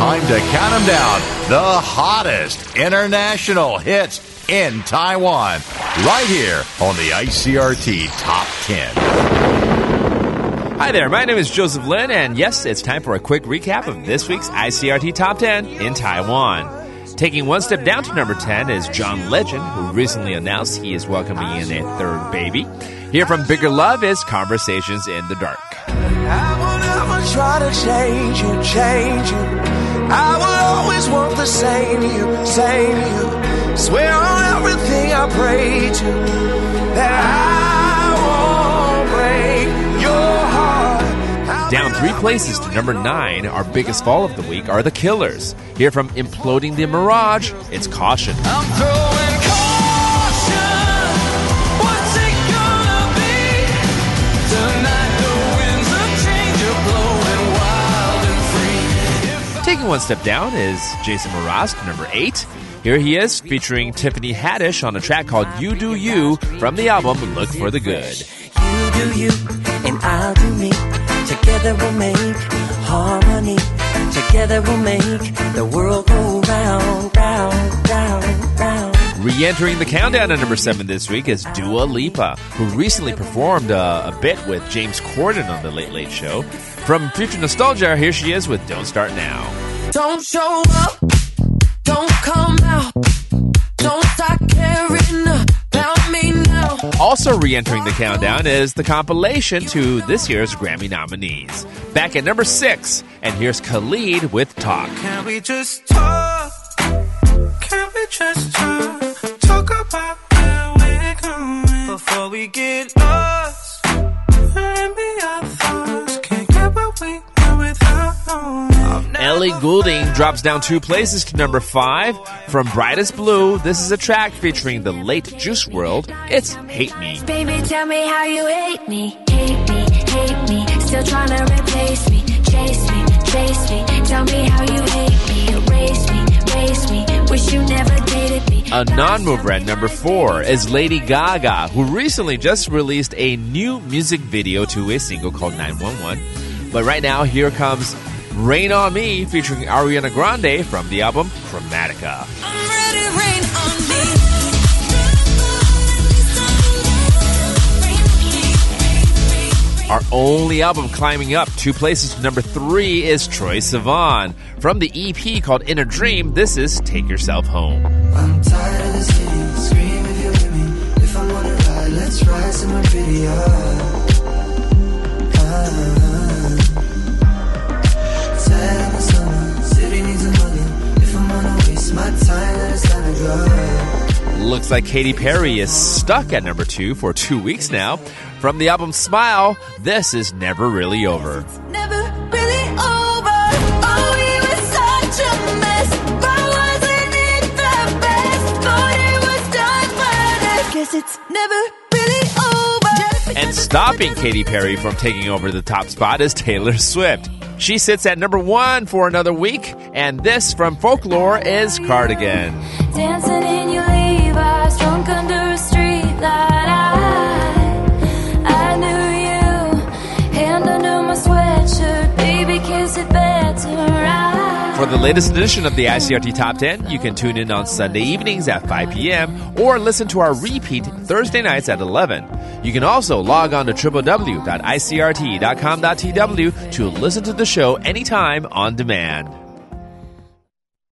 time to count them down. The hottest international hits in Taiwan. Right here on the ICRT Top 10. Hi there, my name is Joseph Lin, and yes, it's time for a quick recap of this week's ICRT Top 10 in Taiwan. Taking one step down to number 10 is John Legend, who recently announced he is welcoming in a third baby. Here from Bigger Love is Conversations in the Dark. Try to change you, change you. I will always want the same you, same you. Swear on everything I pray to that I won't break your heart. Down three places to number nine, our biggest fall of the week are The Killers. Here from Imploding the Mirage, it's Caution. I'm throwing caution. Taking one step down is Jason Mraz, number eight. Here he is, featuring Tiffany Haddish on a track called You Do You from the album Look for the Good. You do you, and I'll do me. Together we'll make harmony. Together we'll make the world go round, round, round, round. Re entering the countdown at number seven this week is Dua Lipa, who recently performed uh, a bit with James Corden on The Late Late Show. From Future Nostalgia, here she is with Don't Start Now. Don't show up, don't come out, don't start caring about me now. Also re entering the countdown is the compilation to this year's Grammy nominees. Back at number six, and here's Khalid with Talk. Can we just talk? Can we just talk? Talk about where we're going before we get lost. Ellie Goulding drops down two places to number five. From Brightest Blue, this is a track featuring the late Juice WRLD. It's Hate Me. Baby, tell me how you hate me, hate me, hate me. Still trying to replace me, chase me, chase me. Tell me how you hate me, erase me, erase me. Wish you never dated me. A non-mover at number four is Lady Gaga, who recently just released a new music video to a single called 911. But right now, here comes Rain on Me featuring Ariana Grande from the album Chromatica. Our only album climbing up two places to number three is Troye Sivan. From the EP called In a Dream, this is Take Yourself Home. I'm tired of city. Scream if you're with me. If a ride, let's ride somewhere pretty Looks like Katy Perry is stuck at number two for two weeks now. From the album Smile, this is Never Really Over. Never really over. Oh, we were such a mess. Why wasn't it the best? Thought it was done, but I guess it's never really over. And stopping Katy Perry from taking over the top spot is Taylor Swift. She sits at number one for another week, and this from Folklore is Cardigan. For the latest edition of the ICRT Top 10, you can tune in on Sunday evenings at 5 p.m. or listen to our repeat Thursday nights at 11. You can also log on to www.icrt.com.tw to listen to the show anytime on demand.